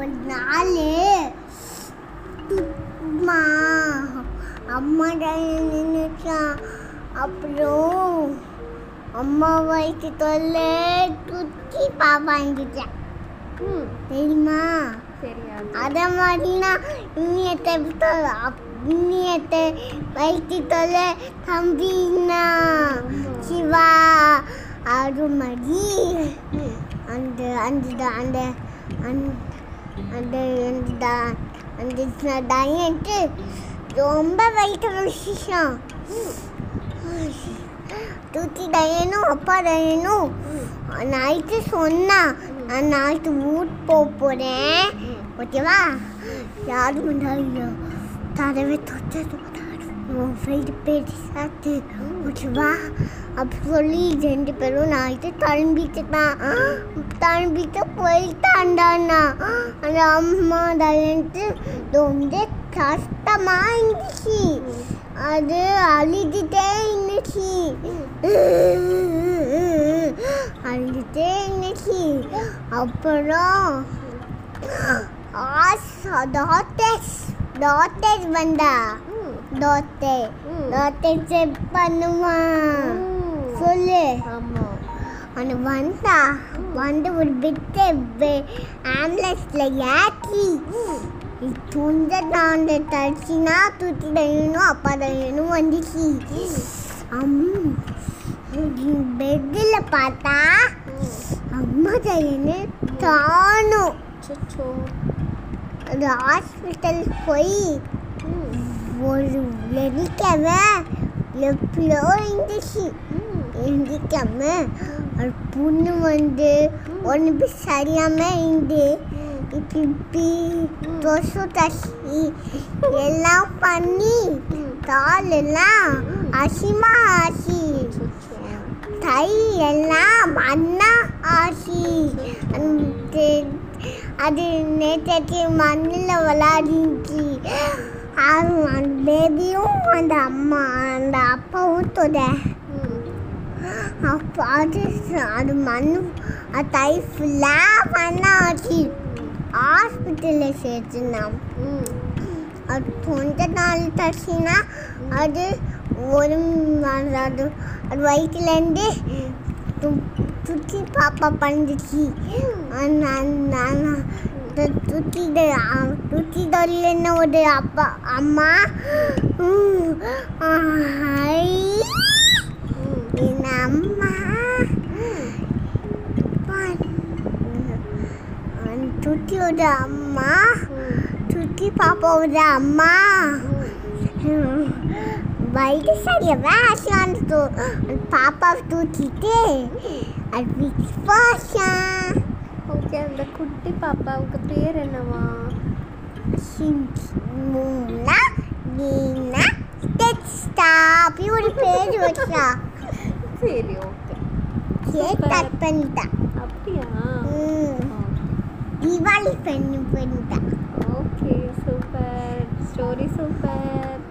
நாலு அம்மா அம்மா நின்றுச்சான் அப்புறம் அம்மா வயிற்று தொல்லை துச்சி பாப்பா இருந்துச்சான் தெரியுமா? அத. மாதிரினா இன்னியத்தை இன்னியத்தை வயிற்று தொல்லை தம்பினா. சிவா அருமதி. ம். அந்த அந்த அந்த அந்த அந்த அந்த டயட்டு ரொம்ப வயிற்று விஷயம் தூத்தி டயனும் அப்பா டயனும் நைட்டு சொன்னா நான் நாளைக்கு ஊட் போக போகிறேன் ஓகேவா யாரும் தரவே தடவை தொட்டது உன் ஃப்ரெண்டு பேர் சாத்து ஓகேவா அப்படி சொல்லி ரெண்டு பேரும் நாளைக்கு கிளம்பிட்டுதான் கிளம்பிட்டு போயிட்டாண்டாண்ணா அந்த அம்மா தயன்ட்டு ரொம்ப கஷ்டமா இருந்துச்சு அது அழுதுட்டே இருந்துச்சு அழுதுட்டே இருந்துச்சு அப்புறம் ஆஸ் டாக்டர்ஸ் டாக்டர்ஸ் வந்தா ம். டாக்டர் செக் பண்ணுவான் சொல்லு. அவனு வந்தா வந்து ஒரு பிட்டு ஆம்புலன்ஸ்ல ஏற்றி துண்ட தாண்ட தடிச்சினா தூத்தி தயணும் அப்பா தயணும் வந்துச்சு. பெட்டில் பார்த்தா அம்மா தயனு தானும் அது ஹாஸ்பிட்டல் போய் ஒரு வெள்ளிக்கிழமை எப்படியோ இருந்துச்சு ம் ஒரு பொண்ணு வந்து ஒன்று சரியாம இருந்து இப்படி இப்படி தசி எல்லாம் பண்ணி கால் எல்லாம் அசிமா ஆசி தை எல்லாம் மண்ணா ஆசி அது நேற்று மண்ணில் விளாடிச்சு அந்த பேபியும் அந்த அம்மா அந்த அப்பாவும் தொட. அப்பா அப்போ அது அது மண் அது கை ஃபுல்லாக பண்ணாச்சு ஹாஸ்பிட்டலில் சேர்த்துனான் அது கொஞ்ச நாள் தச்சுனா அது ஒரு அது அது வயிற்றுலேருந்து சுற்றி பாப்பா பண்ணுச்சு நான் சுற்றி தொழில்னு ஒரு அப்பா அம்மா உம், ஐ, ம் என் அம்மா சுற்றியோட அம்மா சுற்றி பாப்பாவோட அம்மா வயிறு சரியாவே ஆசையானது பாப்பாவை தூக்கிட்டு அது விஸ்வாசா ஓகே அந்த குட்டி பாப்பாவுக்கு பேர் என்னவா? மூணா நீனா டெக்ஸ்டா அப்படி ஒரு பேர் வச்சா. சரி ஓகே கேக் கட் பண்ணிட்டா அப்படியா. தீபாவளி பண்ணி பண்ணிட்டா ஓகே சூப்பர். Story super.